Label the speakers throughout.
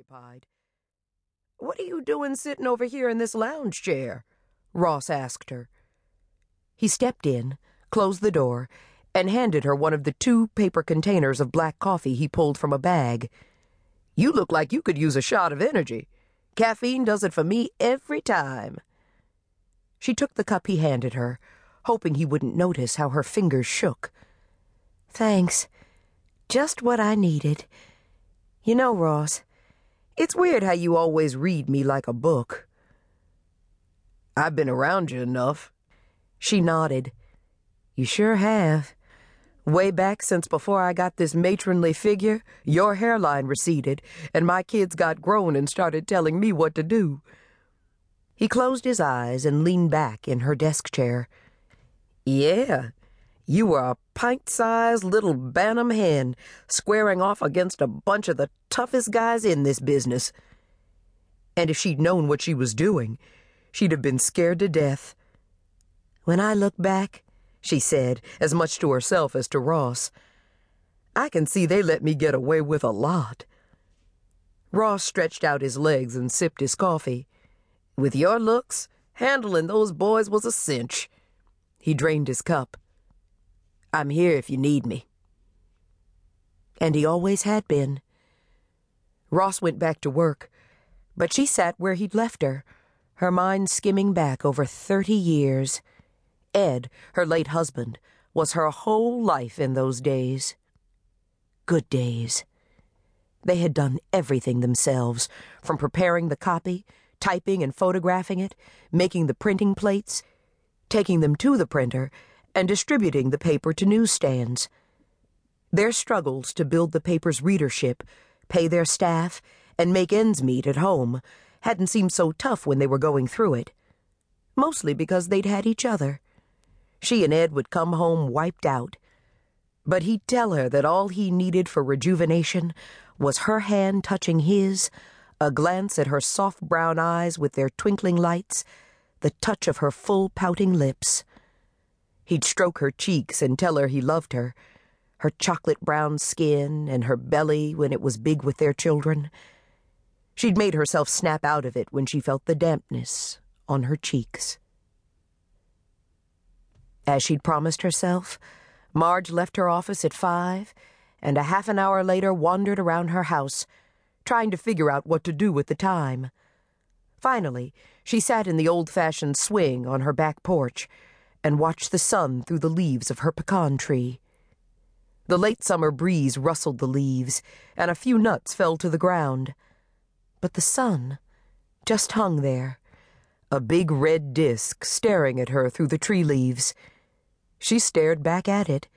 Speaker 1: preoccupied. What are you doing sitting over here in this lounge chair? Ross asked her. He stepped in, closed the door, and handed her one of the two paper containers of black coffee he pulled from a bag. You look like you could use a shot of energy. Caffeine does it for me every time. She took the cup he handed her, hoping he wouldn't notice how her fingers shook.
Speaker 2: Thanks. Just what I needed. You know, Ross, it's weird how you always read me like a book.
Speaker 1: I've been around you enough.
Speaker 2: She nodded. You sure have. Way back since before I got this matronly figure, your hairline receded, and my kids got grown and started telling me what to do. He closed his eyes and leaned back in her desk chair.
Speaker 1: Yeah, you were a pint sized little bantam hen squaring off against a bunch of the toughest guys in this business. And if she'd known what she was doing, she'd have been scared to death.
Speaker 2: When I look back, she said, as much to herself as to Ross,
Speaker 1: I can see they let me get away with a lot. Ross stretched out his legs and sipped his coffee. With your looks, handling those boys was a cinch. He drained his cup. I'm here if you need me.
Speaker 2: And he always had been. Ross went back to work, but she sat where he'd left her, her mind skimming back over thirty years. Ed, her late husband, was her whole life in those days. Good days. They had done everything themselves, from preparing the copy, typing and photographing it, making the printing plates, taking them to the printer, and distributing the paper to newsstands. Their struggles to build the paper's readership, pay their staff, and make ends meet at home hadn't seemed so tough when they were going through it. Mostly because they'd had each other. She and Ed would come home wiped out. But he'd tell her that all he needed for rejuvenation was her hand touching his, a glance at her soft brown eyes with their twinkling lights, the touch of her full pouting lips. He'd stroke her cheeks and tell her he loved her, her chocolate brown skin and her belly when it was big with their children. She'd made herself snap out of it when she felt the dampness on her cheeks. As she'd promised herself, Marge left her office at five, and a half an hour later wandered around her house, trying to figure out what to do with the time. Finally, she sat in the old fashioned swing on her back porch and watched the sun through the leaves of her pecan tree. The late summer breeze rustled the leaves, and a few nuts fell to the ground. But the sun just hung there, a big red disk staring at her through the tree leaves. She stared back at it.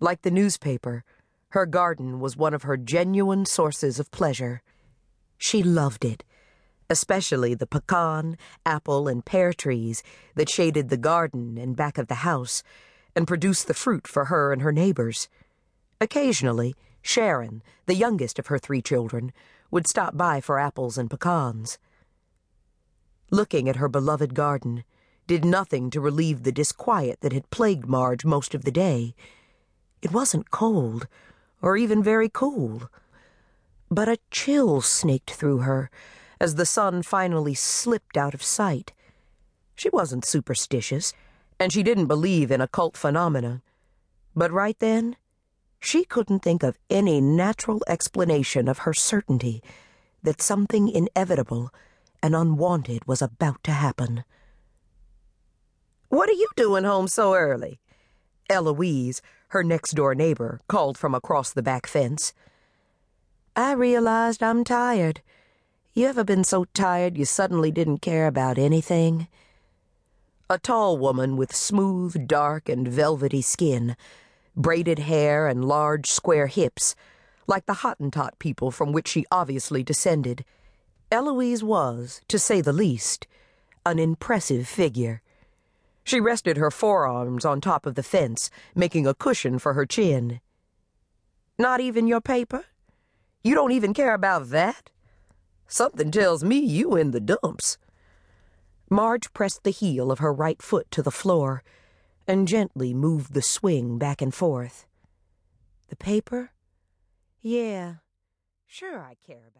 Speaker 2: Like the newspaper, her garden was one of her genuine sources of pleasure. She loved it especially the pecan, apple, and pear trees that shaded the garden and back of the house and produced the fruit for her and her neighbors. Occasionally, Sharon, the youngest of her three children, would stop by for apples and pecans. Looking at her beloved garden did nothing to relieve the disquiet that had plagued Marge most of the day. It wasn't cold, or even very cool, but a chill snaked through her as the sun finally slipped out of sight. She wasn't superstitious, and she didn't believe in occult phenomena. But right then, she couldn't think of any natural explanation of her certainty that something inevitable and unwanted was about to happen.
Speaker 1: What are you doing home so early? Eloise, her next door neighbor, called from across the back fence.
Speaker 2: I realized I'm tired. You ever been so tired you suddenly didn't care about anything?
Speaker 1: A tall woman with smooth, dark, and velvety skin, braided hair, and large, square hips, like the Hottentot people from which she obviously descended. Eloise was, to say the least, an impressive figure. She rested her forearms on top of the fence, making a cushion for her chin. Not even your paper? You don't even care about that? Something tells me you in the dumps. Marge pressed the heel of her right foot to the floor and gently moved the swing back and forth.
Speaker 2: The paper? Yeah, sure I care about